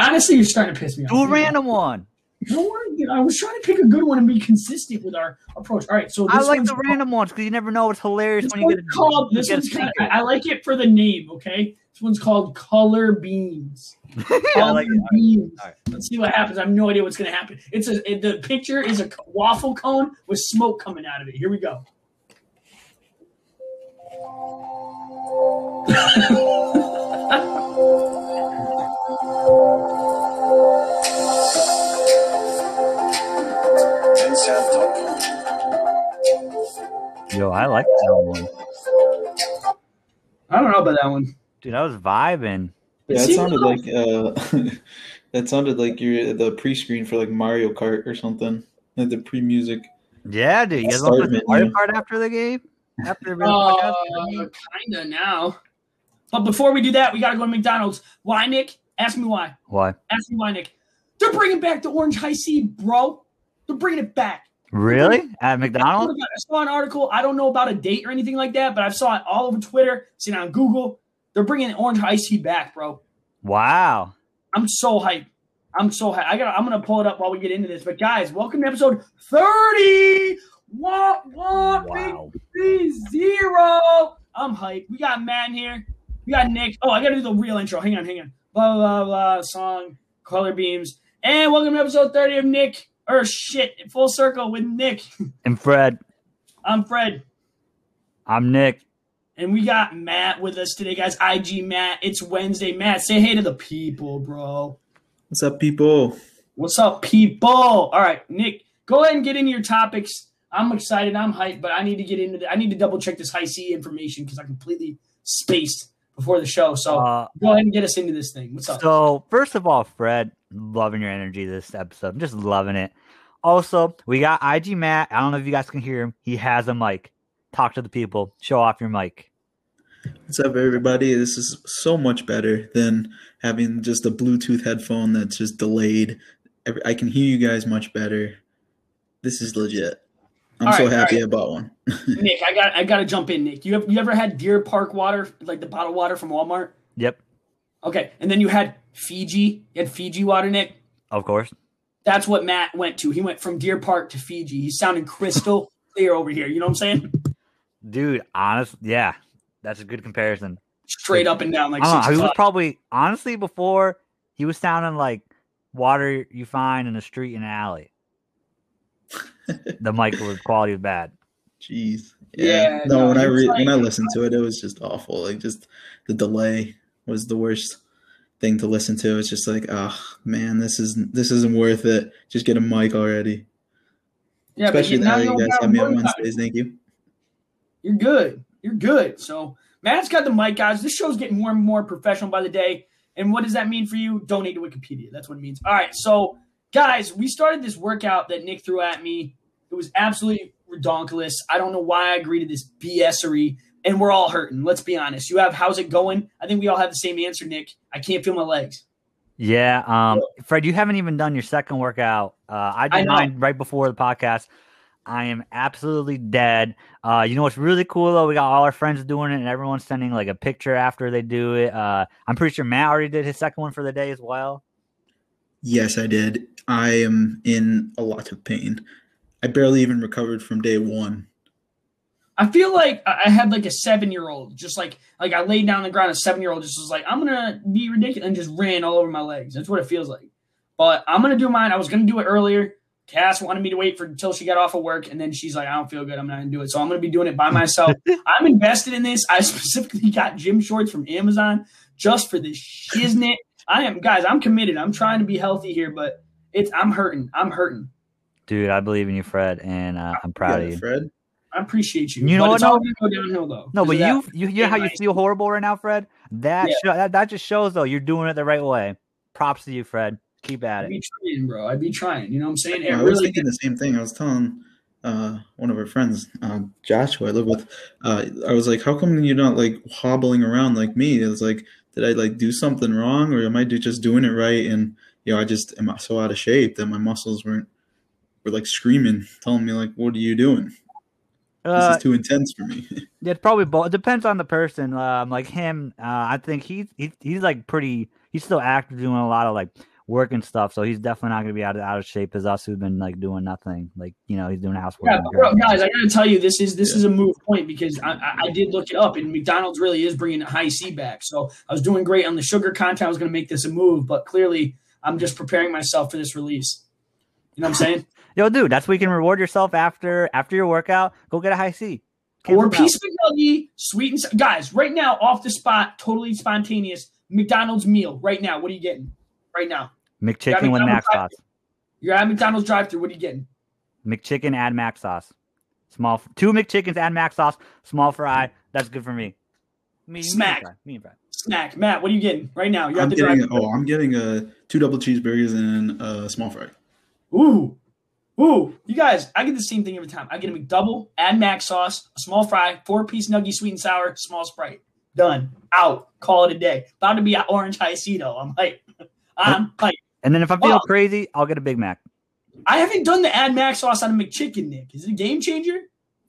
Honestly, you're starting to piss me off. Do a random one. No one, you know, I was trying to pick a good one and be consistent with our approach. All right, so this I like the called- random ones because you never know. It's hilarious when you get a, called. This one's kind of. I like it for the name. Okay, this one's called Color Beams. I like it. Color Beams. All right. Let's see what happens. I have no idea what's going to happen. It's a it, the picture is a waffle cone with smoke coming out of it. Here we go. Yo, I like that one. I don't know about that one. Dude, I was vibing. Yeah, It that sounded like uh, that sounded like you're the pre-screen for like Mario Kart or something. Like the pre-music. Yeah, dude. You guys Start want to play Mario. Kart after the game? After the Uh, kinda now. But before we do that, we got to go to McDonald's. Why, Nick? Ask me why. Why? Ask me why, Nick. They're bringing back the orange Hi-C, bro. They're bringing it back. Really? At McDonald's? I saw an article. I don't know about a date or anything like that, but I've saw it all over Twitter, seen it on Google. They're bringing the orange iced tea back, bro. Wow. I'm so hyped. I'm so hyped. I got. I'm gonna pull it up while we get into this. But guys, welcome to episode 30. What? What? Wow. Zero. I'm hyped. We got Matt in here. We got Nick. Oh, I gotta do the real intro. Hang on, hang on. Blah blah blah. Song, color beams, and welcome to episode 30 of Nick. Or shit, full circle with Nick. And Fred, I'm Fred. I'm Nick. And we got Matt with us today, guys. IG Matt. It's Wednesday. Matt, say hey to the people, bro. What's up, people? What's up, people? All right, Nick, go ahead and get into your topics. I'm excited. I'm hyped, but I need to get into the, I need to double check this Hi-C information because I completely spaced before the show. So Uh, go ahead and get us into this thing. What's up? so, first of all, Fred, loving your energy this episode. I'm just loving it. Also, we got IG Matt. I don't know if you guys can hear him. He has a mic. Talk to the people. Show off your mic. What's up, everybody? This is so much better than having just a Bluetooth headphone that's just delayed. I can hear you guys much better. This is legit. I'm All so right, happy right. I bought one. Nick, I got I got to jump in. Nick, you have you ever had Deer Park water, like the bottled water from Walmart? Yep, Okay, and then you had Fiji. You had Fiji water, Nick. of course. That's what Matt went to. He went from Deer Park to Fiji. He's sounding crystal clear over here. You know what I'm saying? Dude, honest, yeah, that's a good comparison. Straight up and down, like I know, he was probably honestly before he was sounding like water you find in a street in an alley. the mic was quality was bad. Jeez. Yeah, no, no, when I re- like- when I listened to it, it was just awful. Like just the delay was the worst thing to listen to. It's just like, oh man, this isn't this isn't worth it. Just get a mic already. yeah, Especially now you guys have me on worry about it. Wednesdays. Thank you. You're good. You're good. So Matt's got the mic, guys. This show's getting more and more professional by the day. And what does that mean for you? Donate to Wikipedia. That's what it means. All right. So, guys, we started this workout that Nick threw at me. It was absolutely redonkulous. I don't know why I agreed to this BSery, and we're all hurting. Let's be honest. You have how's it going? I think we all have the same answer, Nick. I can't feel my legs. Yeah, um, Fred, you haven't even done your second workout. Uh, I I did know. mine right before the podcast. I am absolutely dead. Uh, you know what's really cool though? We got all our friends doing it, and everyone's sending like a picture after they do it. Uh, I'm pretty sure Matt already did his second one for the day as well. Yes, I did. I am in a lot of pain. I barely even recovered from day one. I feel like I I had like a seven year old, just like like I laid down on the ground. A seven year old just was like, "I'm gonna be ridiculous," and just ran all over my legs. That's what it feels like. But I'm gonna do mine. I was gonna do it earlier. Cass wanted me to wait for until she got off of work, and then she's like, "I don't feel good. I'm not gonna do it." So I'm gonna be doing it by myself. I'm invested in this. I specifically got gym shorts from Amazon just for this shiznit. I am, guys. I'm committed. I'm trying to be healthy here, but it's I'm hurting. I'm hurting. Dude, I believe in you, Fred, and uh, I'm proud Yeah, of you. Fred. I appreciate you. You know but what, It's all gonna go downhill though. No, but 'cause of you that. you hear how you nice. feel horrible right now, Fred? That, Yeah. sho- that that just shows though you're doing it the right way. Props to you, Fred. Keep at it. I'd it. be trying, bro. I'd be trying. You know what I'm saying? It I was really thinking the same thing. I was telling uh, one of our friends, uh, Josh, who I live with. Uh, I was like, "How come you're not like hobbling around like me?" It was like, "Did I like do something wrong, or am I just doing it right?" And you know, I just am so out of shape that my muscles weren't were like screaming, telling me like, "What are you doing? This Uh, is too intense for me." It's probably both. It depends on the person. Um, like him, uh, I think he's he, he's like pretty. he's still active, doing a lot of like work and stuff. So he's definitely not going to be out of, out of shape as us who've been like doing nothing. Like you know, he's doing housework. Yeah, bro, guys, I got to tell you, this is this is a move point because I, I, I, did look it up, and McDonald's really is bringing Hi-C back. So I was doing great on the sugar content. I was going to make this a move, but clearly I'm just preparing myself for this release. You know what I'm saying? Yo, dude, that's where you can reward yourself after after your workout. Go get a Hi-C. or piece of McNugget, sweet and guys. Right now, off the spot, totally spontaneous. McDonald's meal right now. What are you getting right now? McChicken with mac sauce. You're at McDonald's drive-through. What are you getting? McChicken add mac sauce. Small two McChickens add mac sauce. Small fry. That's good for me. me Smack. Me and fry. Snack. Matt, what are you getting right now? You're I'm getting. Oh, I'm getting a uh, two double cheeseburgers and a small fry. Ooh, ooh! You guys, I get the same thing every time. I get a McDouble, add mac sauce, a small fry, four piece nugget, sweet and sour, small sprite. Done. Out. Call it a day. About to be at orange Hi-C though. I'm like, I'm like. And then if I'm feeling oh. crazy, I'll get a Big Mac. I haven't done the add mac sauce on a McChicken, Nick. Is it a game changer?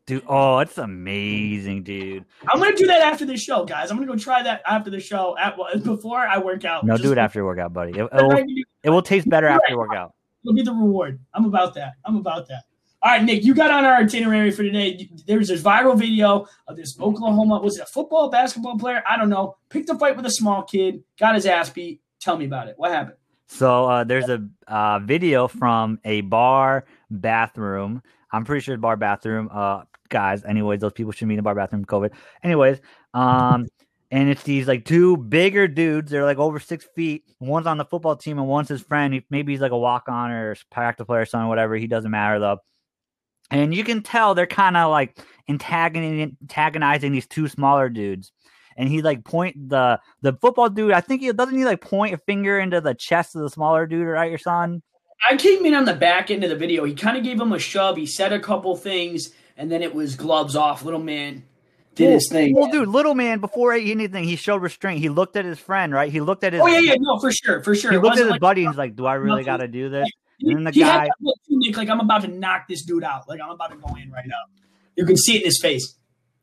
Dude, oh, it's amazing, dude. I'm gonna do that after this show, guys. I'm gonna go try that after the show at before I work out. No, do it after your workout, buddy. It, it, will, it will taste better after your workout. It'll be the reward. I'm about that. I'm about that. All right, Nick, you got on our itinerary for today. There's this viral video of this Oklahoma, was it a football, basketball player? I don't know. Picked a fight with a small kid, got his ass beat. Tell me about it. What happened? So uh, there's a uh, video from a bar bathroom. I'm pretty sure bar bathroom. Uh, guys, anyways, those people should be in bar bathroom. COVID. Anyways, um, and it's these like two bigger dudes. They're like over six feet. One's on the football team and one's his friend. Maybe he's like a walk on or practice player or something, whatever. He doesn't matter though. And you can tell they're kind of like antagonizing, antagonizing these two smaller dudes. And he like point the the football dude. I think he doesn't he like point a finger into the chest of the smaller dude, right, your son? I came in on the back end of the video. He kind of gave him a shove. He said a couple things, and then it was gloves off. Little man did well, his thing. Well, dude, little man, before anything, he showed restraint. He looked at his friend, right? He looked at his. Oh yeah, yeah, no, for sure, for sure. He looked at his like, buddy he's like, "Do I really got to do this?" And then the he guy, look, Nick, like I'm about to knock this dude out. Like I'm about to go in right now. You can see it in his face.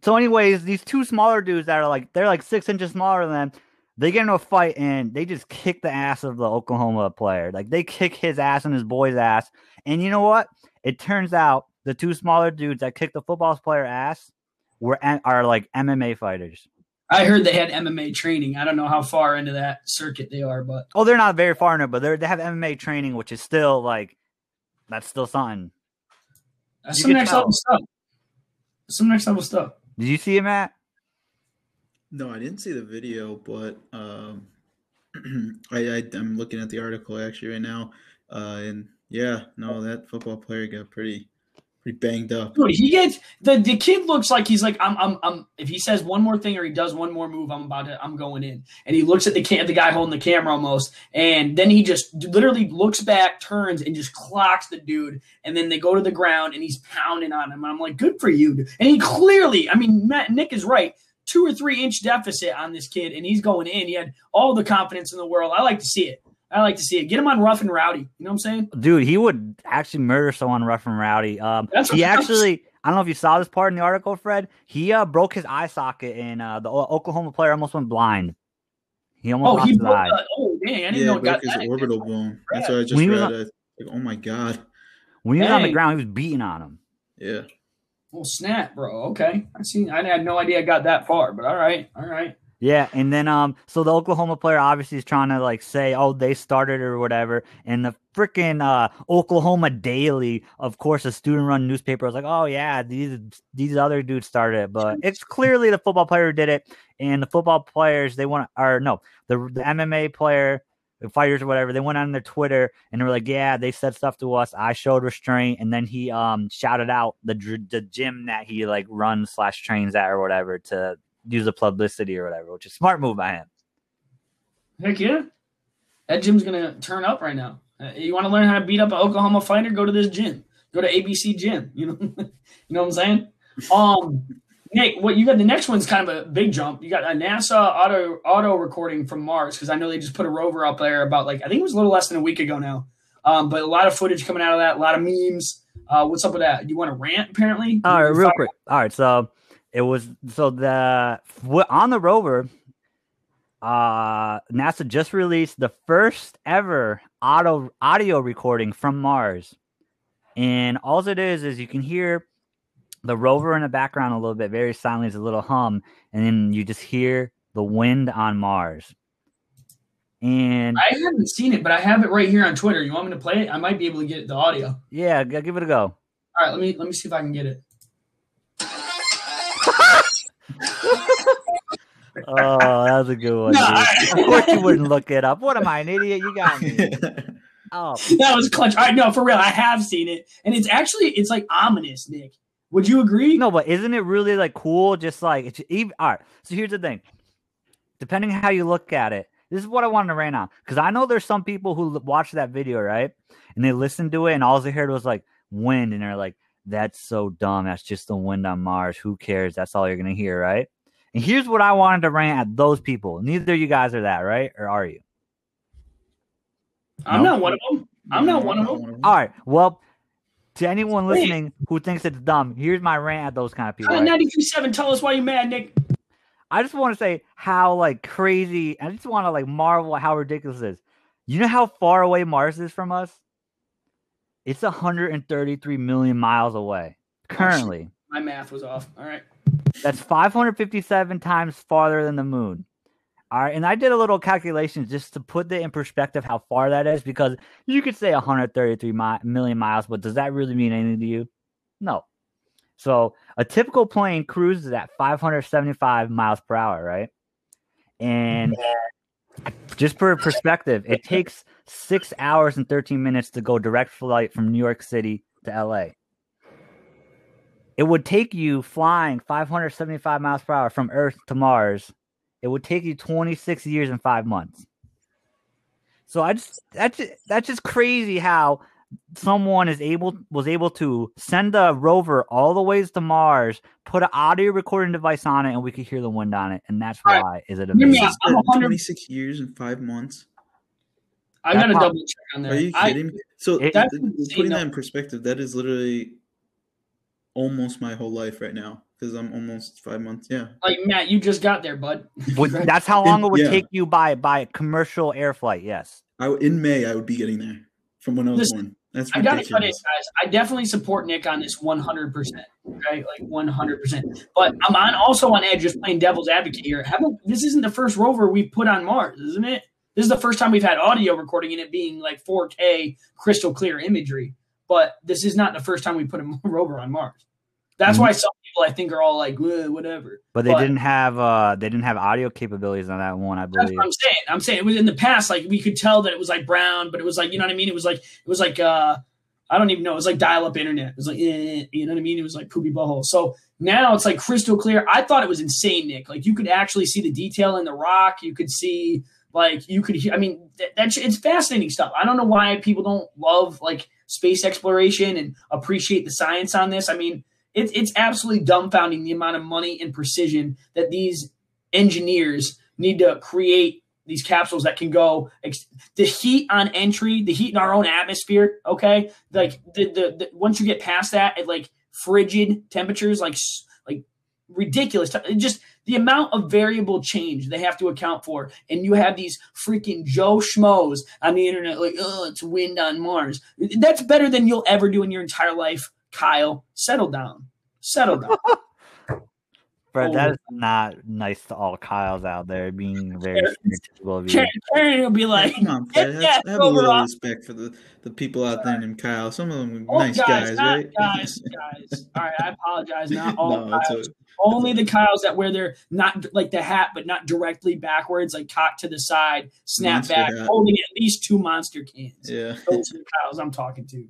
So, anyways, these two smaller dudes that are like they're like six inches smaller than them, they get into a fight and they just kick the ass of the Oklahoma player. Like they kick his ass and his boy's ass. And you know what? It turns out the two smaller dudes that kicked the football player ass were are are like MMA fighters. I heard they had MMA training. I don't know how far into that circuit they are, but oh, they're not very far into it, but they they have MMA training, which is still like that's still something. That's you some next tell. level stuff. Some next level stuff. Did you see it, Matt? No, I didn't see the video, but um, I, I am looking at the article actually right now, uh, and yeah, no, that football player got pretty banged up. Dude, he gets the the kid looks like he's like I'm I'm I'm if he says one more thing or he does one more move, I'm about to I'm going in. And he looks at the cam, the guy holding the camera almost, and then he just literally looks back, turns, and just clocks the dude. And then they go to the ground and he's pounding on him. And I'm like, good for you. Dude. And he clearly, I mean, Matt Nick is right. Two or three inch deficit on this kid, and he's going in. He had all the confidence in the world. I like to see it. I like to see it. Get him on rough and rowdy. You know what I'm saying? Dude, he would actually murder someone rough and rowdy. Um, That's he actually. I don't know if you saw this part in the article, Fred. He uh, broke his eye socket, and uh, the Oklahoma player almost went blind. He almost oh, lost he his eye. The, oh, dang! I didn't yeah, know. broke his orbital bone. That's what I just read. On, like, oh my god! When he was on the ground, he was beating on him. Yeah. Well, snap, bro. Okay, I see. I had no idea I got that far, but all right, all right. Yeah, and then um, so the Oklahoma player obviously is trying to like say, oh, they started or whatever, and the freaking uh, Oklahoma Daily, of course, a student-run newspaper was like, oh yeah, these these other dudes started it, but it's clearly the football player did it, and the football players they want or no, the the MMA player. The fighters or whatever, they went on their Twitter and they were like, "Yeah, they said stuff to us. I showed restraint." And then he um shouted out the the gym that he like runs slash trains at or whatever to use the publicity or whatever, which is smart move by him. Heck yeah, that gym's gonna turn up right now. Uh, you want to learn how to beat up an Oklahoma fighter? Go to this gym. Go to ABC Gym. You know, you know what I'm saying? Um, Nick, what you got? The next one's kind of a big jump. You got a NASA auto auto recording from Mars because I know they just put a rover up there about like I think it was a little less than a week ago now. Um, but a lot of footage coming out of that, a lot of memes. Uh, what's up with that? You want to rant? Apparently. All right, real quick. All right, so it was so the on the rover. uh, NASA just released the first ever auto audio recording from Mars, and all it is is you can hear the rover in the background a little bit, very silently, as a little hum, and then you just hear the wind on Mars. And I haven't seen it, but I have it right here on Twitter. You want me to play it? I might be able to get the audio. yeah, give it a go. All right, let me let me see if I can get it. Oh, that was a good one. No. Of course you wouldn't look it up. What am I, an idiot? You got me. Oh, That was clutch. Right, no, for real, I have seen it, and it's actually it's like ominous, Nick. Would you agree? no, but isn't it really like cool? Just like it's even. All right. So here's the thing. Depending how you look at it, this is what I wanted to rain on because I know there's some people who l- watch that video right and they listened to it and all they heard was like wind and they're like, "That's so dumb. That's just the wind on Mars. Who cares? That's all you're gonna hear, right?" And here's what I wanted to rant at those people. Neither of you guys are that, right? Or are you? I'm No. not one of them. I'm not one of them. All right. Well, to anyone Wait. listening who thinks it's dumb, here's my rant at those kind of people. Uh, right? 93.7, tell us why you're mad, Nick. I just want to say how like crazy. I just want to like marvel at how ridiculous it is. You know how far away Mars is from us? It's 133 million miles away currently. My math was off. All right. That's 557 times farther than the moon. All right, and I did a little calculation just to put it in perspective how far that is because you could say 133 mi- million miles, but does that really mean anything to you? No. So a typical plane cruises at 575 miles per hour, right? And just for perspective, it takes six hours and 13 minutes to go direct flight from New York City to LA. It would take you flying 575 miles per hour from Earth to Mars. It would take you 26 years and five months. So I just that's just, that's just crazy how someone is able was able to send a rover all the ways to Mars, put an audio recording device on it, and we could hear the wind on it, and that's All right. why is it amazing. out. I'm a hundred- 26 years and five months. I got to That's double check on that. Are you I- kidding? me? so It- That's putting that in perspective, that is literally almost my whole life right now because I'm almost five months. Yeah. like Matt, you just got there, bud. Would- that's how long it would Yeah. take you by by commercial air flight. Yes. I, w- in May, I would be getting there from when I was Listen, born. That's I gotta cut it, guys. I definitely support Nick on this 100. percent Okay, like 100. percent But I'm on also on edge, just playing devil's advocate here. Haven't this isn't the first rover we've put on Mars, isn't it? This is the first time we've had audio recording and it being like 4K crystal clear imagery. But this is not the first time we put a rover on Mars. That's Mhm. why some people I think are all like, "Well, whatever. But they But- didn't have uh they didn't have audio capabilities on that one, I That's believe. what I'm saying. I'm saying it was in the past, like we could tell that it was like brown, but it was like you know what I mean. It was like it was like uh I don't even know. It was like dial up internet. It was like eh, you know what I mean. It was like poopy butthole. So now it's like crystal clear. I thought it was insane, Nick. Like you could actually see the detail in the rock. You could see like you could hear. I mean that, that's it's fascinating stuff. I don't know why people don't love like space exploration and appreciate the science on this. I mean it's it's absolutely dumbfounding the amount of money and precision that these engineers need to create these capsules that can go ex- the heat on entry the heat in our own atmosphere okay? Like the, the, the once you get past that at like frigid temperatures like like ridiculous te- just the amount of variable change they have to account for. And you have these freaking joe schmoes on the internet like oh it's wind on mars. That's better than you'll ever do in your entire life kyle settle down settle down But oh, that Oh. is not nice to all Kyles out there being very Karen- stereotypical of you. karen, karen will be like Come on, Fred. Have, that have a little off. respect for the, the people out there named Kyle. Some of them are Oh, nice guys, guys, not right? guys, guys. All right, I apologize. Not all no, Kyles. a, Only the Kyles that wear their not like the hat, but not directly backwards, like cocked to the side, snap Monster back, hat. holding at least two monster cans. yeah. Those are the Kyles I'm talking to.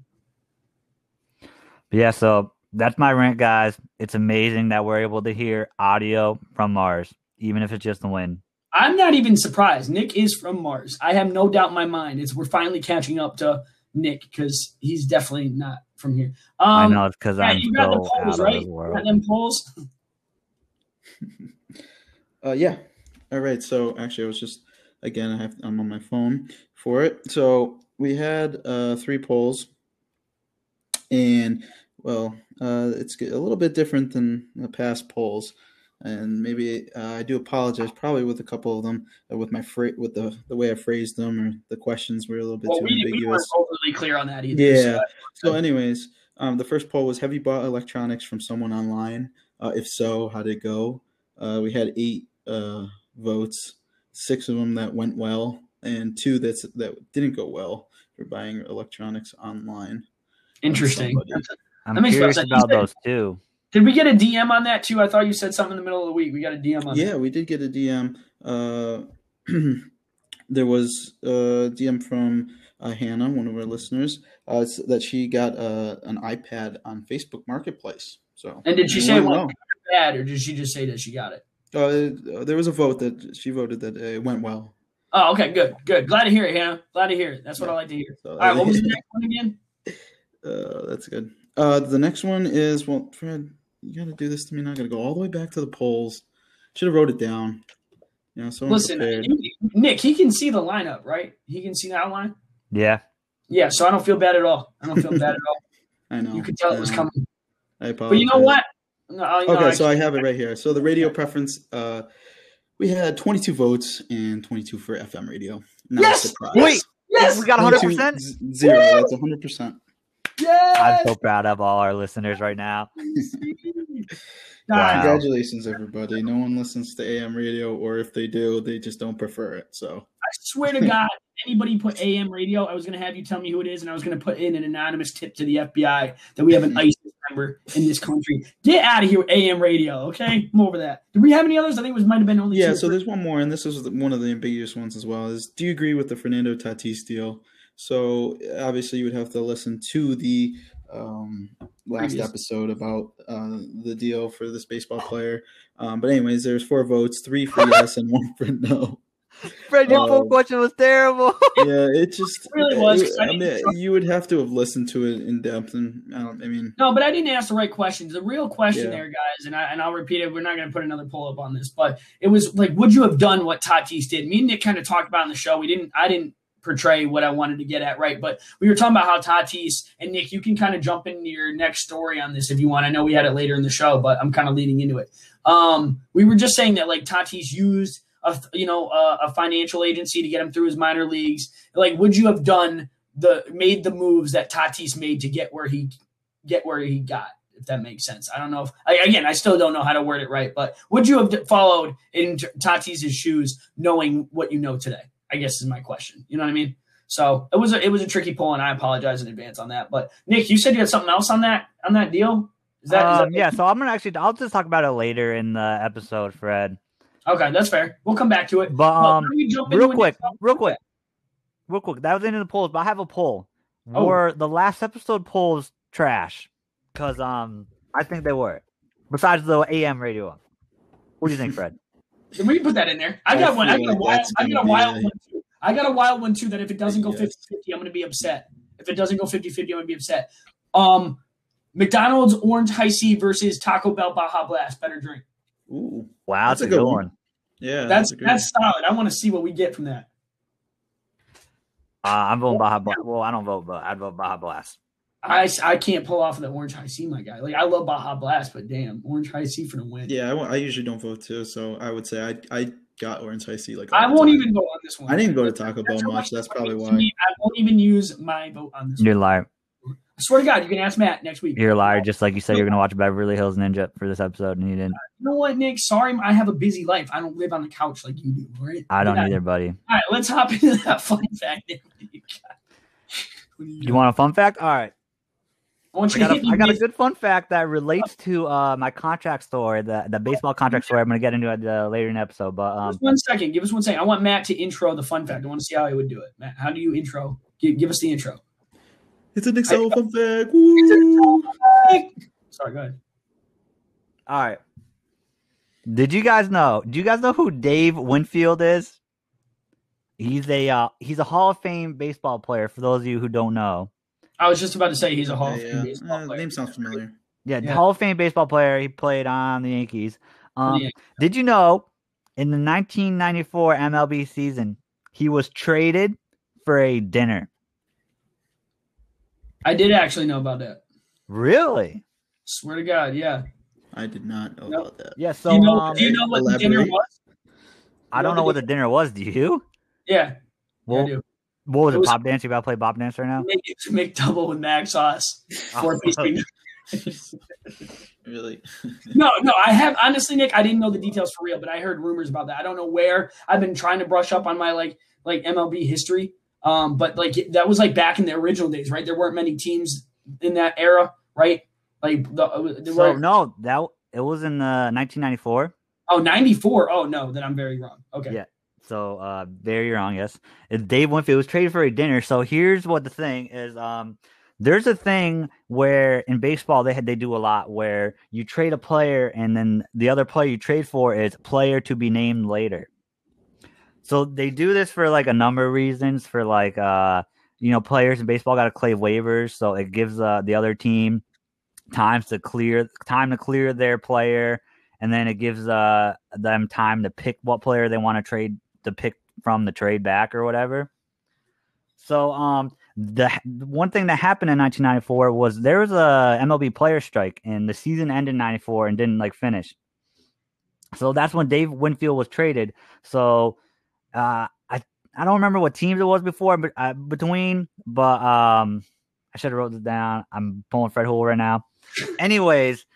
But yeah, so that's my rant, guys. It's amazing that we're able to hear audio from Mars, even if it's just the wind. I'm not even surprised. Nick is from Mars. I have no doubt in my mind. It's we're finally catching up to Nick because he's definitely not from here. Um, I know it's because yeah, I'm you got the so polls out right. of the You got them polls. Uh, yeah. All right. So actually, I was just again, I have I'm on my phone for it. So we had uh, three polls, and well, uh, it's a little bit different than the past polls. and maybe uh, I do apologize, probably with a couple of them, uh, with my fra- with the the way I phrased them or the questions were a little bit Well, too we, we weren't ambiguous. overly clear on that either. Yeah. so- So, anyways, um, the first poll was: Have you bought electronics from someone online? Uh, if so, how did it go? Uh, we had eight uh, votes, six of them that went well, and two that's that didn't go well for buying electronics online. Interesting. Somebody. I'm That makes curious sense. about said- those too. Did we get a DM on that too? I thought you said something in the middle of the week. We got a DM on Yeah, that. we did get a DM. Uh, there was a DM from uh, Hannah, one of our listeners, uh, that she got uh, an iPad on Facebook Marketplace. So, And did she say it went went bad, or did she just say that she got it? Uh, there was a vote that she voted that it went well. Oh, okay, good, good. Glad to hear it, Hannah. Glad to hear it. That's what Yeah. I like to hear. So, All right, what was the next one again? Uh, that's good. Uh, the next one is well, Fred, you got to do this to me. Now I got to go all the way back to the polls. Should have wrote it down. You know, so Listen, prepared. you- Nick, he can see the lineup, right? He can see the outline. Yeah. Yeah, so I don't feel bad at all. I don't feel bad at all. I know. You could tell it was coming. I apologize. But you know what? No, I- no, Okay, I- so I have it right here. So the radio preference, uh, we had 22 votes and 22 for FM radio. Not Yes! a surprise. Wait, yes, we got 100%? Z- Zero. That's 100%. Yes. I'm so proud of all our listeners right now. Wow. Congratulations, everybody. No one listens to AM radio, or if they do, they just don't prefer it. So I swear to God, anybody put AM radio, I was going to have you tell me who it is, and I was going to put in an anonymous tip to the FBI that we have an ISIS member in this country. Get out of here with AM radio, okay? I'm over that. Did we have any others? I think it was might have been only yeah, two. so there's one more, and this is one of the ambiguous ones as well. Is do you agree with the Fernando Tatis deal? So obviously, you would have to listen to the um, last Previous. episode about uh, the deal for this baseball player. Um, but anyways, there's four votes, three for yes and one for no. Fred, your Uh, poll question was terrible. Yeah, it just It really was, 'cause I I mean, you would have to have listened to it in depth, and I, don't, I mean, No, but I didn't ask the right questions. The real question Yeah. there, guys, and I and I'll repeat it. We're not going to put another pull up on this, but it was like, would you have done what Tatis did? Me and Nick kind of talked about in the show. We didn't. I didn't portray what I wanted to get at, right? But we were talking about how Tatis and Nick. You can kind of jump into your next story on this if you want. I know we had it later in the show, but I'm kind of leading into it. Um, we were just saying that like Tatis used a you know a, a financial agency to get him through his minor leagues. Like, would you have done the made the moves that Tatis made to get where he get where he got? If that makes sense, I don't know. If, I, again, I still don't know how to word it right, but would you have followed in Tatis's shoes, knowing what you know today? I guess is my question. You know what I mean? So it was a, it was a tricky pull, and I apologize in advance on that. But Nick, you said you had something else on that on that deal. Is that, is um, that yeah, so I'm gonna actually I'll just talk about it later in the episode, Fred. okay? That's fair. We'll come back to it. But But um, why don't we jump real quick, real quick, real quick. That was into the polls, but I have a poll. Oh. Were the last episode polls trash? Because um, I think they were. Besides the AM radio. What do you think, Fred? We can put that in there. I I got one. I feel got a like wild. I got a wild be a- one too. I got a wild one too. That if it doesn't go 50-50, I'm going to be upset. If it doesn't go 50 50, I'm going to be upset. Um, McDonald's Orange Hi-C versus Taco Bell Baja Blast. Better drink. ooh, Wow, that's, That's a a good good one. one. yeah, That's a good that's solid. I want to see what we get from that. Uh, I'm voting Baja Blast. Well, I don't vote, but I'd vote Baja Blast. I, I can't pull off of the Orange Hi-C, my guy. Like I love Baja Blast, but damn, Orange Hi-C for the win. Yeah, I, I usually don't vote too, so I would say I I got Orange Hi-C like I won't time. even go on this one. I didn't go to Taco Bell That's how much. That's probably why. me, I won't even use my vote on this. You're a One. liar. I swear to God, you can ask Matt next week. You're a liar. Just like you said, you're gonna watch Beverly Hills Ninja for this episode, and you didn't. You know what, Nick? Sorry, I have a busy life. I don't live on the couch like you do. All right. I don't Yeah. either, buddy. All right, let's hop into that fun fact. Nick. What do you got? What do you You want a fun fact? All right. I want I you to got hit a, got a good fun fact that relates to uh, my contract story, the the baseball contract story. I'm gonna get into it uh, later in the episode, but Give us um, one second. Give us one second. I want Matt to intro the fun fact. I want to see how he would do it. Matt, how do you intro? Give, give us the intro. It's an Excel fun fact. Woo! Sorry, go ahead. all right. Did you guys know? Do you guys know who Dave Winfield is? He's a uh, he's a Hall of Fame baseball player. For those of you who don't know, I was just about to say he's a Hall of Fame yeah. baseball Uh, player. name sounds familiar. yeah, Yeah. Hall of Fame baseball player. He played on the Yankees. Um, Yeah. Did you know in the 1994 MLB season he was traded for a dinner? I did actually know about that. Really? Swear to God, yeah. I did not know Nope. about that. Yeah. Do So you know, um, do you know what the dinner was? I don't know what the dinner was. Do you? Yeah, Well, I do. What was It it? was- Pop dance? You about to play Bob dance right now? Make, make double with mag sauce. Four piece big Really? No, no, I have honestly, Nick. I didn't know the details for real, but I heard rumors about that. I don't know where. I've been trying to brush up on my like like MLB history, um, but like that was like back in the original days, right? There weren't many teams in that era, right? Like the, uh, there So were, no, that it was in uh, 1994. oh 94. Oh no, then I'm very wrong. Okay, Yeah. So uh very wrong, yes. Dave Winfield was traded for a dinner. So here's what the thing is um there's a thing where in baseball they had they do a lot where you trade a player and then the other player you trade for is player to be named later. So they do this for like a number of reasons for like uh you know players in baseball got to claim waivers so it gives uh, the other team times to clear time to clear their player and then it gives uh them time to pick what player they want to trade to pick from the trade back or whatever. So um the one thing that happened in 1994 was there was a MLB player strike and the season ended in 94 and didn't like finish. So that's when Dave Winfield was traded. So uh I I don't remember what teams it was before but uh, between but um I should have wrote this down. I'm pulling Fred Hool right now. Anyways,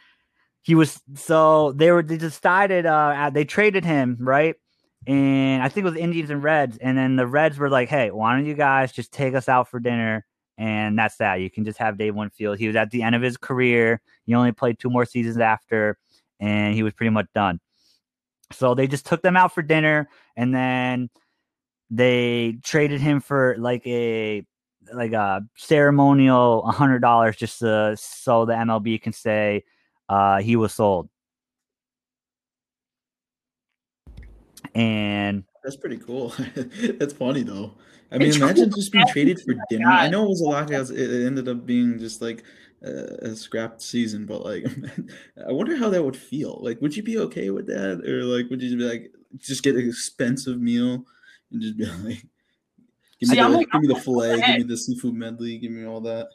he was so they were they decided uh they traded him right and i think it was indians and reds and then the reds were like hey why don't you guys just take us out for dinner? And that's that. You can just have dave winfield. He was at the end of his career. He only played two more seasons after and he was pretty much done. So they just took them out for dinner and then they traded him for like a like a ceremonial hundred dollars just to, so the mlb can say uh, he was sold. And That's pretty cool. That's funny though. I mean, imagine cool. just being traded for dinner. I know it was a lockout. It it ended up being just like a, a scrapped season, but like, I wonder how that would feel. Like, would you be okay with that, or like, would you be like, just get an expensive meal and just be like, give me See, the, like- give me the fillet, give me the seafood medley, give me all that.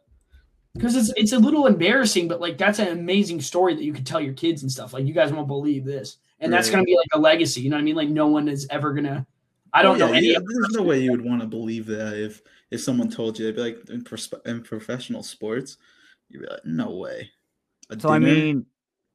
because it's it's a little embarrassing, but like that's an amazing story that you could tell your kids and stuff. Like you guys won't believe this, and that's Right. gonna be like a legacy. You know what I mean? Like no one is ever gonna. I don't Oh, know any. yeah, There's no way you would want to believe that if if someone told you. They'd be like, in, persp- in professional sports, you'd be like, no way. A so I mean,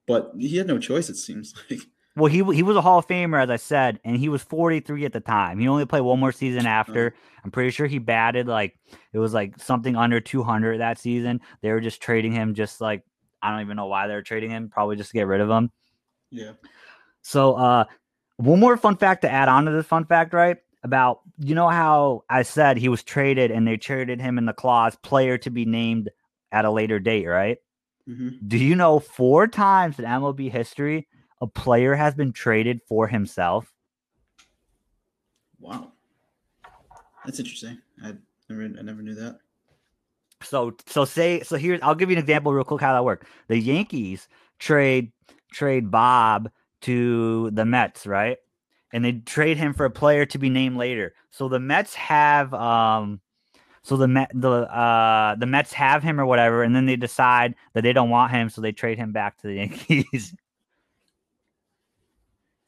but he had no choice. It seems like. well, he he was a Hall of Famer, as I said, and he was 43 at the time. He only played one more season after. I'm pretty sure he batted like it was like something under 200 that season. They were just trading him, just like I don't even know why they were trading him. Probably just to get rid of him. Yeah. So, uh, one more fun fact to add on to this fun fact, right? About you know how I said he was traded and they traded him in the clause player to be named at a later date, right? hmm Do you know four times in MLB history a player has been traded for himself? Wow. That's interesting. I never, I never knew that. So, so say so. Here's I'll give you an example real quick how that worked. The Yankees trade trade Bob to the Mets, right? And they trade him for a player to be named later. So the Mets have um so the Met the uh the Mets have him or whatever, and then they decide that they don't want him, so they trade him back to the Yankees.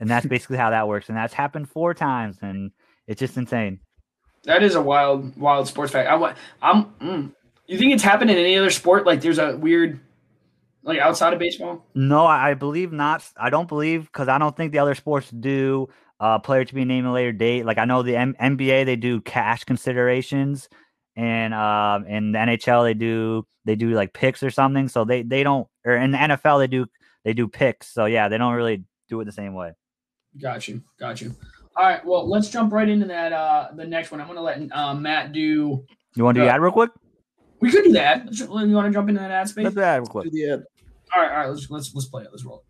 and that's basically how that works. And that's happened four times, and it's just insane. That is a wild, wild sports fact. I want. I'm. Mm. You think it's happened in any other sport? Like there's a weird, like outside of baseball. No, I I believe not. I don't believe because I don't think the other sports do uh player to be named a later date. Like I know the M- NBA they do cash considerations, and um in the NHL they do they do like picks or something. So they they don't or in the NFL they do they do picks. So yeah, they don't really do it the same way. Got you. Got you. All right. Well, let's jump right into that. Uh, the next one. I'm gonna let uh, Matt do. You want to do Yeah. that real quick? We could do that. You want to jump into that ad space? Let's do that real quick. Do the ad. All right, all right. Let's let's let's play it. Let's roll.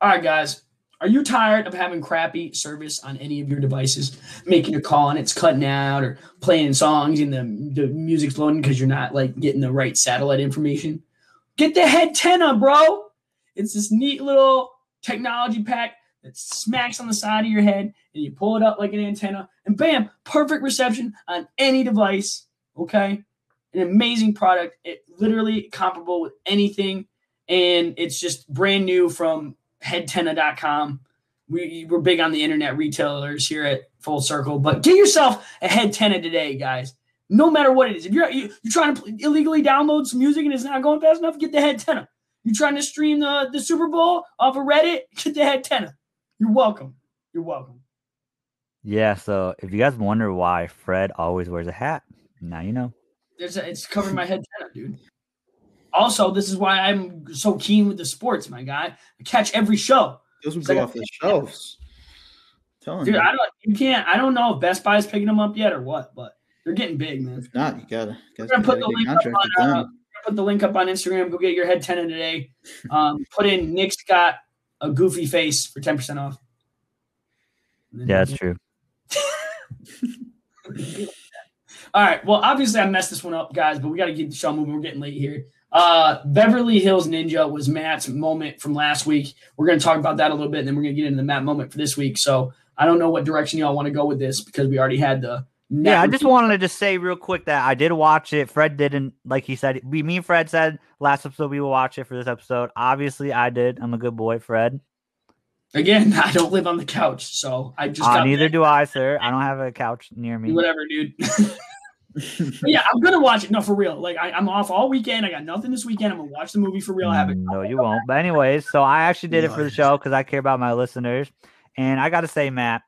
All right, guys. Are you tired of having crappy service on any of your devices? Making a call and it's cutting out, or playing songs and the the music's loading because you're not like getting the right satellite information? Get the head tenna, bro. It's this neat little technology pack that smacks on the side of your head, and you pull it up like an antenna, and bam, perfect reception on any device. Okay, an amazing product. It literally comparable with anything and it's just brand new from headtenna.com. We, we're big on the internet retailers here at Full Circle, but get yourself a head tenna today, guys. No matter what it is. If you're you, you're trying to illegally download some music and it's not going fast enough, get the head tenna. You're trying to stream the, the Super Bowl off of Reddit, get the head tenna. You're welcome. You're welcome. Yeah, so if you guys wonder why Fred always wears a hat, now you know. There's a, it's covering my head tenna, dude. Also, this is why I'm so keen with the sports, my guy. I catch every show. Those would It's like go off the shelves. telling Dude, you. I don't you can't I don't know if Best Buy's picking them up yet or what, but they're getting big, man. If not, you gotta, gotta, gonna put gotta the link up on, uh. Put the link up on Instagram. Go get your head tenna today. Um, put in Nick's got a goofy face for 10% off. Yeah, that's true. All right. Well, obviously I messed this one up, guys, but we got to get the show moving. We're getting late here. Uh, Beverly Hills Ninja was Matt's moment from last week. We're going to talk about that a little bit, and then we're going to get into the Matt moment for this week. So I don't know what direction y'all want to go with this because we already had the. Yeah, I just wanted to just say real quick that I did watch it. Fred didn't, like he said. We, me and Fred said last episode we will watch it for this episode. Obviously, I did. I'm a good boy, Fred. Again, I don't live on the couch, so I just Uh, neither do I, sir. I don't have a couch near me. whatever, dude. Yeah, I'm gonna watch it. No, for real. Like I, I'm off all weekend. I got nothing this weekend. I'm gonna watch the movie for real. I have it. No, you won't. But anyways, so I actually did it for the show because I care about my listeners. And I gotta say, Matt,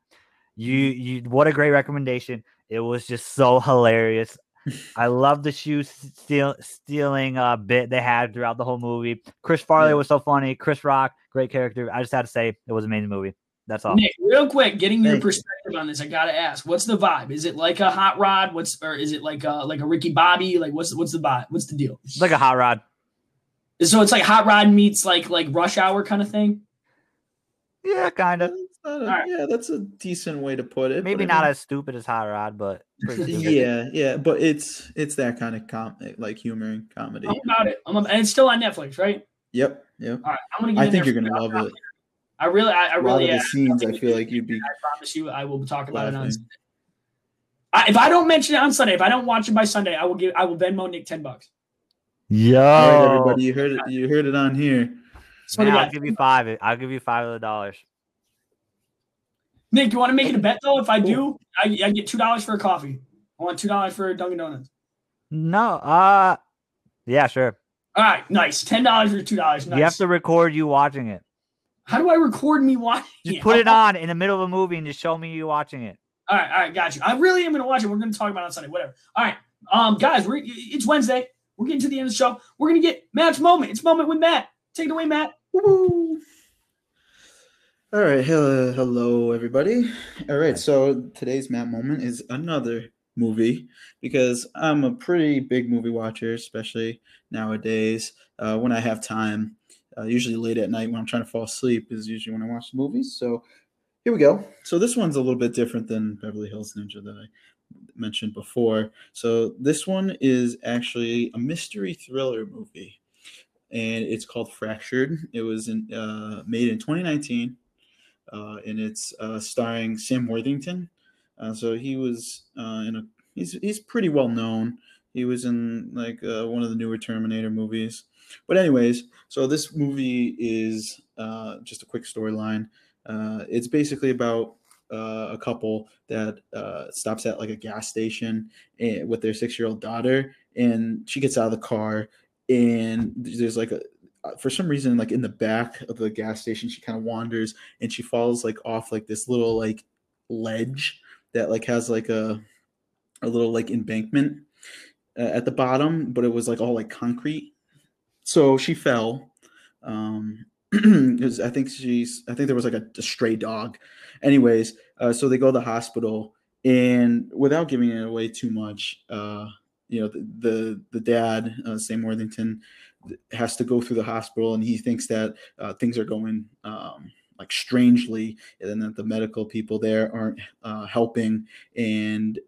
you you what a great recommendation. It was just so hilarious. I love the shoe steal, stealing uh, bit they had throughout the whole movie. Chris Farley was so funny. Chris Rock, great character. I just had to say it was an amazing movie. That's all. Nick, real quick, getting your Thank you. perspective on this, I gotta ask, what's the vibe? Is it like a hot rod? What's or is it like a like a Ricky Bobby? Like what's what's the vibe? What's the deal? It's like a hot rod. so it's like hot rod meets like like rush hour kind of thing. Yeah, kind of. That's not. Yeah, that's a decent way to put it. Maybe but I not mean- as stupid as hot rod, but. Yeah, yeah, but it's it's that kind of com like humor and comedy. I'm about it. I'm about, and it's still on Netflix, right? Yep, yep. All right, I'm gonna. I think you're gonna love it. I really, I, lot really, of the scenes, I feel like you'd be I promise you, I will talk about it on. Sunday. I, if I don't mention it on Sunday, if I don't watch it by Sunday, I will give, I will Venmo Nick ten bucks. Yo, All right, everybody, you heard it. You heard it on here. Swear to Man, I'll give you five. I'll give you five of the dollars. Nick, you want to make it a bet though? If I do, I, I get two dollars for a coffee. I want two dollars for Dunkin' Donuts. No, uh, yeah, sure. All right, nice. Ten dollars for two dollars. Nice. You have to record you watching it. How do I record me watching? Just put it on in the middle of a movie and just show me you watching it. All right, all right, got you. I really am going to watch it. We're going to talk about it on Sunday. Whatever. All right, um, guys, we're it's Wednesday. We're getting to the end of the show. We're going to get Matt's moment. It's moment with Matt. Take it away, Matt. Woo. All right, hello, hello, everybody. All right, so today's Matt moment is another movie because I'm a pretty big movie watcher, especially nowadays uh, when I have time. Uh, usually late at night when I'm trying to fall asleep is usually when I watch the movies. So here we go. So this one's a little bit different than Beverly Hills Ninja that I mentioned before. So this one is actually a mystery thriller movie and it's called Fractured. It was in, uh, made in 2019, uh, and it's uh, starring Sam Worthington. Uh, so he was uh, in a he's he's pretty well known. He was in like one of the newer Terminator movies. But anyways, so this movie is uh, just a quick storyline. Uh, it's basically about uh, a couple that uh, stops at like a gas station and, with their six-year-old daughter, and she gets out of the car and there's like a uh, for some reason like in the back of the gas station she kind of wanders and she falls like off like this little like ledge that like has like a a little like embankment uh, at the bottom but it was like all like concrete so she fell um because i think she's i think there was like a, a stray dog. Anyways uh, so they go to the hospital and without giving it away too much uh you know the the, the dad uh, sam worthington has to go through the hospital and he thinks that uh, things are going um, like strangely and that the medical people there aren't uh, helping and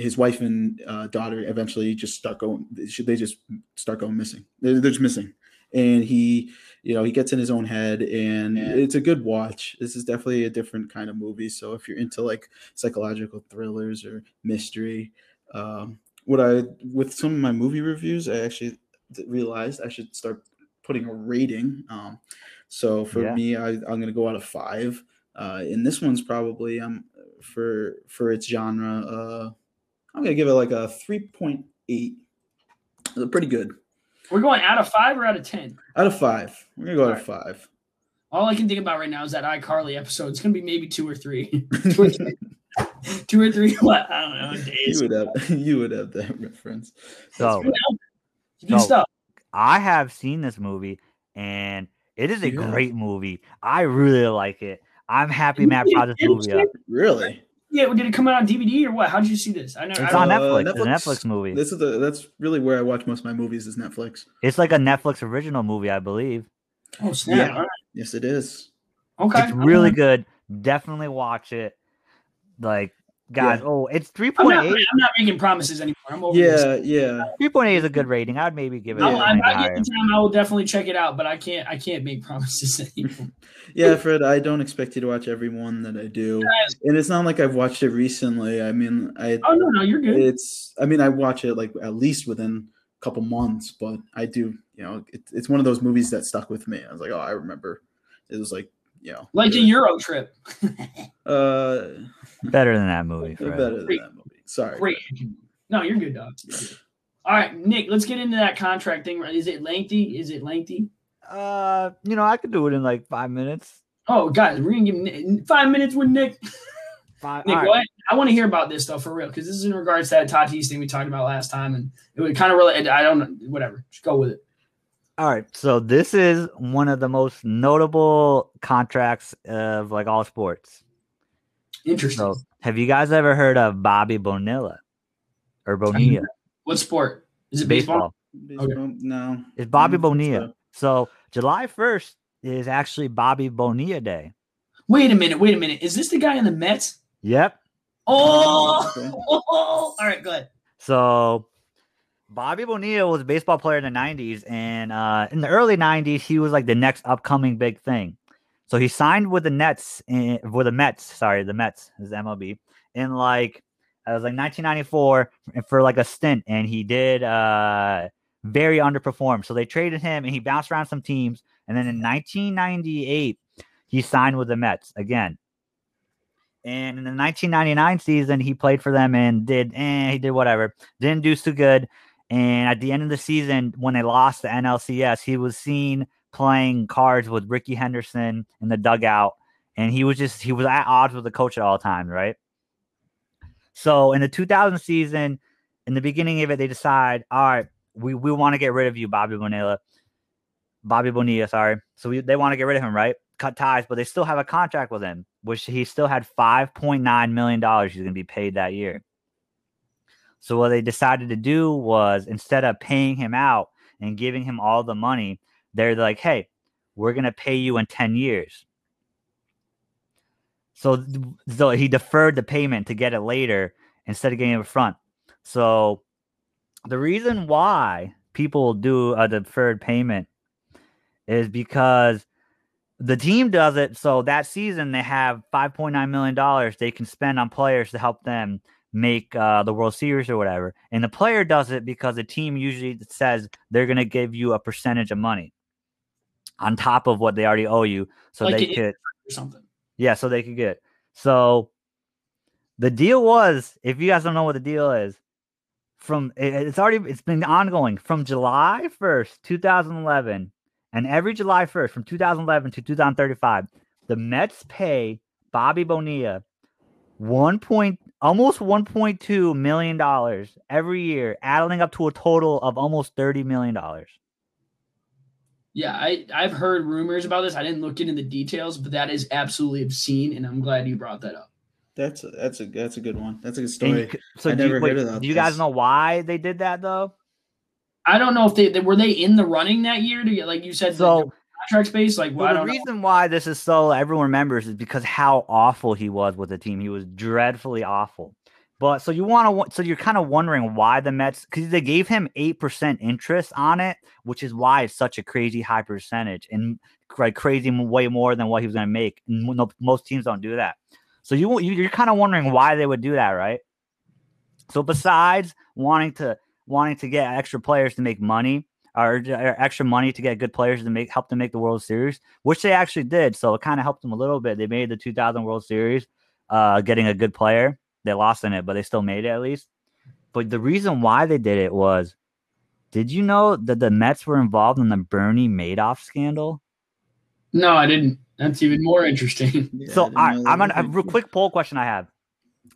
his wife and uh, daughter eventually just start going they just start going missing they're, they're just missing and he you know he gets in his own head and Yeah. it's a good watch this is definitely a different kind of movie so if you're into like psychological thrillers or mystery um, what I with some of my movie reviews, I actually realized I should start putting a rating. Um, so for Yeah. me, I, I'm going to go out of five. Uh, and this one's probably um for for its genre. Uh, I'm going to give it like a three point eight. Pretty good. We're going out of five or out of ten. Out of five. We're gonna go out of five. All I can think about right now is that iCarly episode. It's gonna be maybe two or three. two, or three two or three. What I don't know. you would have you would have that reference. So Good So- stuff. I have seen this movie and it is a Yeah. great movie. I really like it. I'm happy Matt brought this movie up. Really? Yeah, did it come out on DVD or what? How did you see this? I know. It's I on don't- Uh, Netflix. It's a Netflix- Netflix movie. This is the that's really where I watch most of my movies is Netflix. It's like a Netflix original movie, I believe. Oh snap! Yeah. All right. Yes, it is. Okay. It's really good. Definitely watch it. Like, guys, Yeah. oh, it's 3.8. I'm not making promises anymore. I'm over this. Yeah, yeah. 3.8 is a good rating. I'd maybe give it I'm, a I'm, I get the time. I will definitely check it out, but I can't. I can't make promises anymore. Yeah, Fred, I don't expect you to watch every one that I do. Guys, And it's not like I've watched it recently. I mean, I oh no, no, you're good. it's I mean, I watch it like at least within a couple months, but I do, you know, it, it's one of those movies that stuck with me. I was like, oh, I remember. It was like, you know, Like a. Euro trip. uh Better than that movie. better Fred. than that movie. Sorry. Great. No, you're good, dog. You're good. All right, Nick. Let's get into that contract thing. Is it lengthy? Is it lengthy? Uh, you know, I could do it in like five minutes. Oh, guys, we're gonna give Nick, five minutes with Nick. Five, Nick, all right. what? I want to hear about this stuff for real because this is in regards to that Tatis thing we talked about last time, and it would kind of relate. I don't know, whatever. Just go with it. All right, so this is one of the most notable contracts of like all sports. Interesting. So, have you guys ever heard of Bobby Bonilla or Bonilla? what sport? Is it baseball? Baseball. Baseball? No. It's Bobby Bonilla. So July first is actually Bobby Bonilla Day. Wait a minute. Wait a minute. Is this the guy in the Mets? Yep. Oh, Okay. all right, good. So Bobby Bonilla was a baseball player in the 90s, and uh, in the early 90s, he was like the next upcoming big thing. So he signed with the Nets, in, with the Mets. Sorry, the Mets is MLB in like it was like 1994 for like a stint, and he did uh, very underperformed. So they traded him, and he bounced around some teams, and then in 1998 he signed with the Mets again. And in the 1999 season, he played for them and did, eh, he did whatever. Didn't do so good. And at the end of the season, when they lost the NLCS, he was seen playing cards with Rickey Henderson in the dugout. And he was just, he was at odds with the coach at all times, right? So in the 2000 season, in the beginning of it, they decide, all right, we, we want to get rid of you, Bobby Bonilla. Bobby Bonilla, sorry. So we, they want to get rid of him, right? Cut ties, but they still have a contract with him, which he still had $5.9 million he's going to be paid that year. So what they decided to do was instead of paying him out and giving him all the money, they're like, hey, we're going to pay you in 10 years. So, so he deferred the payment to get it later instead of getting it front. So the reason why people do a deferred payment is because the team does it. So that season they have $5.9 million they can spend on players to help them make uh, the World Series or whatever. And the player does it because the team usually says they're going to give you a percentage of money on top of what they already owe you. So Like they could, something. yeah, so they could get. So the deal was, if you guys don't know what the deal is, from it's already it's been ongoing from July 1st, 2011, and every July 1st from 2011 to 2035, the Mets pay Bobby Bonilla one point almost 1.2 million dollars every year, adding up to a total of almost 30 million dollars. Yeah, I I've heard rumors about this. I didn't look into the details, but that is absolutely obscene, and I'm glad you brought that up. That's a, that's a that's a good one. That's a good And you story. So I do, you, never wait, heard of do you guys know why they did that though? I don't know if they, they were they in the running that year to get like you said So- the contract space. Like, well, Well, the don't know. reason why this is so everyone remembers is because how awful he was with the team. He was dreadfully awful. But so you want to, so you're kind of wondering why the Mets, because they gave him eight percent interest on it, which is why it's such a crazy high percentage and like crazy way more than what he was going to make. No, most teams don't do that. So you you- you're kind of wondering why they would do that, right? So besides wanting to wanting to get extra players to make money, or, or extra money to get good players to make help them make the World Series, which they actually did. So it kind of helped them a little bit. They made the 2000 World Series, uh, getting a good player. They lost in it, but they still made it at least. But the reason why they did it was, did you know that the Mets were involved in the Bernie Madoff scandal? No, I didn't. That's even more interesting. Yeah, so I, I'm that. a real quick poll question I have.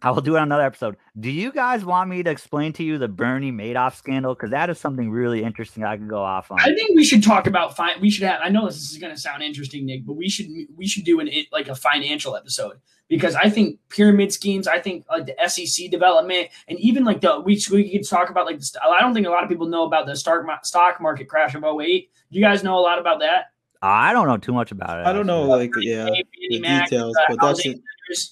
I will do it on another episode. Do you guys want me to explain to you the Bernie Madoff scandal? Because that is something really interesting I can go off on. I think we should talk about. We should have. I know this is going to sound interesting, Nick, but we should we should do an like a financial episode because I think pyramid schemes. I think like the SEC development and even like the we we could talk about like the, I don't think a lot of people know about the stock stock market crash of 08. Do You guys know a lot about that? I don't know too much about it. I don't know, actually. like yeah, the Mac, details, uh, but that's housing it.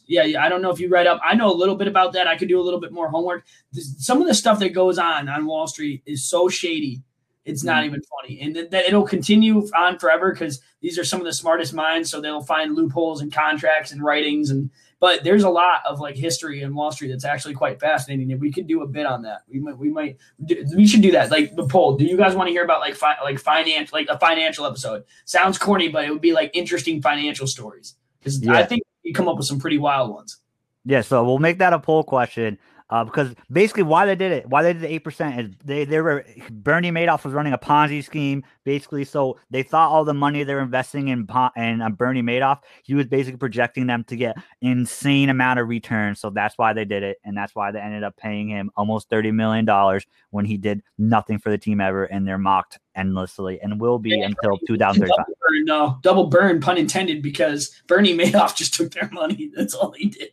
Yeah, yeah, I don't know if you read up. I know a little bit about that. I could do a little bit more homework. This- Some of the stuff that goes on on Wall Street is so shady. It's not Mhm. even funny, and that, that it'll continue on forever because these are some of the smartest minds. So they'll find loopholes and contracts and writings, and but there's a lot of like history in Wall Street that's actually quite fascinating. and we could do a bit on that, we might we might do, we should do that. Like the poll. Do you guys want to hear about like fi- like finance like a financial episode? Sounds corny, but it would be like interesting financial stories. Because I think you come up with some pretty wild ones. Yeah, so we'll make that a poll question. Uh, because basically, why they did it, why they did the eight percent is they they were Bernie Madoff was running a Ponzi scheme, basically. So they thought all the money they were investing in and uh, Bernie Madoff, he was basically projecting them to get insane amount of return. So that's why they did it, and that's why they ended up paying him almost thirty million dollars when he did nothing for the team ever, and they're mocked endlessly and will be Yeah, until two thousand thirty-five. Double burn, no, double burn, pun intended, because Bernie Madoff just took their money. That's all he did.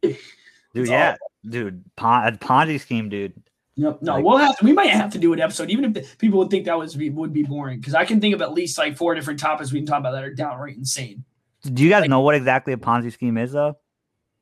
Dude, It's yeah, dude, Pon- Ponzi scheme, dude. Nope. No, Like- we'll have to, we might have to do an episode, even if the, people would think that was would be boring, because I can think of at least like four different topics we can talk about that are downright insane. Do you guys Like- know what exactly a Ponzi scheme is, though?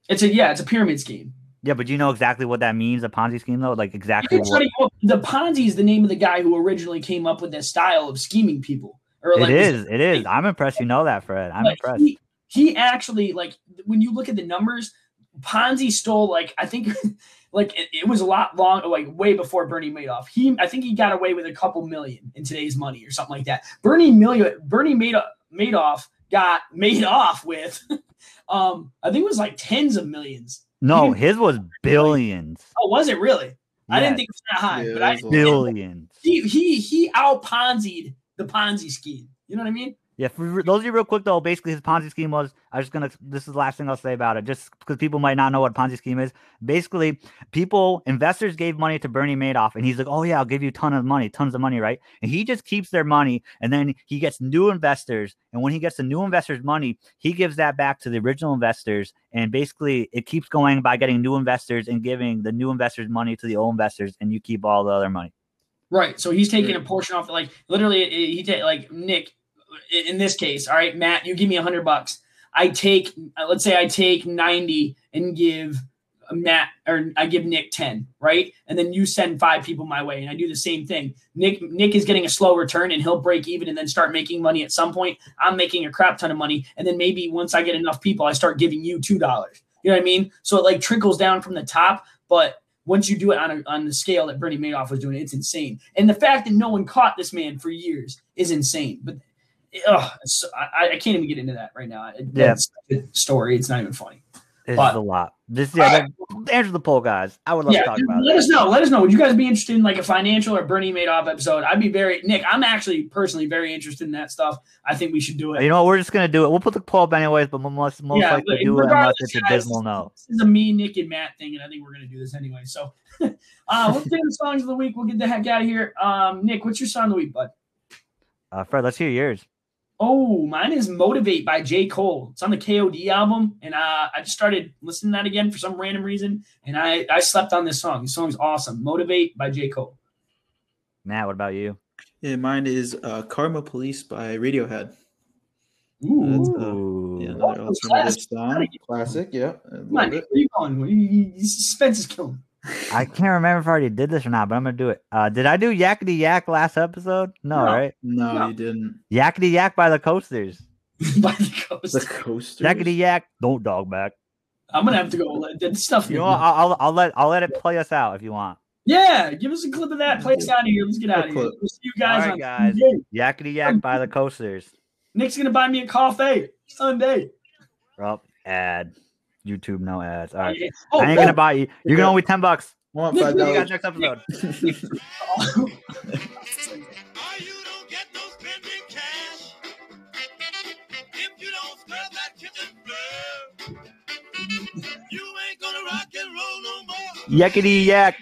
It's a yeah, it's a pyramid scheme. Yeah, but do you know exactly what that means, a Ponzi scheme, though? Like exactly what the Ponzi is the name of the guy who originally came up with this style of scheming people. Or it like this- is. It is. I'm impressed. You know that, Fred. I'm But impressed. He, he actually like when you look at the numbers, Ponzi stole like I think like it, it was a lot long like way before Bernie Madoff. He I think he got away with a couple million in today's money or something like that. Bernie million Bernie Madoff, Madoff got made off with um I think it was like tens of millions. No, even- his was billions. Oh, was it really? I didn't think it was that high, Yeah, but I was billions. he he he out Ponzi'd the Ponzi scheme. You know what I mean? Yeah, for those of you real quick though, basically his Ponzi scheme was. I'm just gonna. This is the last thing I'll say about it, just because people might not know what Ponzi scheme is. Basically, people, investors gave money to Bernie Madoff, and he's like, "Oh yeah, I'll give you a ton of money, tons of money, right?" And he just keeps their money, and then he gets new investors, and when he gets the new investors' money, he gives that back to the original investors, and basically it keeps going by getting new investors and giving the new investors money to the old investors, and you keep all the other money. Right. So he's taking a portion off, like literally, he take like Nick. In this case, all right, Matt, you give me a hundred bucks. I take, uh, let's say, I take ninety and give Matt or I give Nick ten, right? And then you send five people my way, and I do the same thing. Nick, Nick is getting a slow return, and he'll break even, and then start making money at some point. I'm making a crap ton of money, and then maybe once I get enough people, I start giving you two dollars. You know what I mean? So it like trickles down from the top, but once you do it on a, on the scale that Bernie Madoff was doing, it's insane. And the fact that no one caught this man for years is insane. But ugh, it's- I, I can't even get into that right now. It- Yeah. That's a story. It's not even funny. This But- is a lot. This yeah. that- answer the poll, guys. I would love yeah, to talk about let it. us know. Let us know. Would you guys be interested in like a financial or Bernie Madoff episode? I'd be very Nick. I'm actually personally very interested in that stuff. I think we should do it. You know what? We're just gonna do it. We'll put the poll up anyways, but most most Yeah, likely do it unless it's a dismal no. This is a me, Nick, and Matt thing, and I think we're gonna do this anyway. So, uh, let's get the songs of the week. We'll get the heck out of here. Um, Nick, what's your song of the week, bud? Uh, Fred, let's hear yours. Oh, mine is "Motivate" by J. Cole. It's on the KOD album, and uh, I just started listening to that again for some random reason, and I I slept on this song. This song's awesome. "Motivate" by J. Cole. Matt, what about you? Yeah, mine is uh, Karma Police by Radiohead. Ooh, That's, uh, Ooh. Yeah, Oh, another alternative classic. song. Classic, yeah. I come on, love Nick, it. where you going? Where you, you, you- suspense is killing. I can't remember if I already did this or not, but I'm gonna do it. Uh, did I do Yakety Yak last episode? No, no right? No, no, you didn't. Yakety Yak by the Coasters. by the Coasters. The Coasters. Yakety Yak, don't dog back. I'm gonna have to go. That stuff. You know, I'll, I'll, I'll let I'll let it play us out if you want. Yeah, give us a clip of that. Play us out of here. Let's get out of here. We'll see you guys. All right, guys. Yakety Yak by the Coasters. Nick's gonna buy me a coffee Sunday. Up well, ad. YouTube no ads. All right. Oh, I ain't gonna oh. buy you. You're gonna owe ten bucks. One five dollars. next episode. Yakety yak.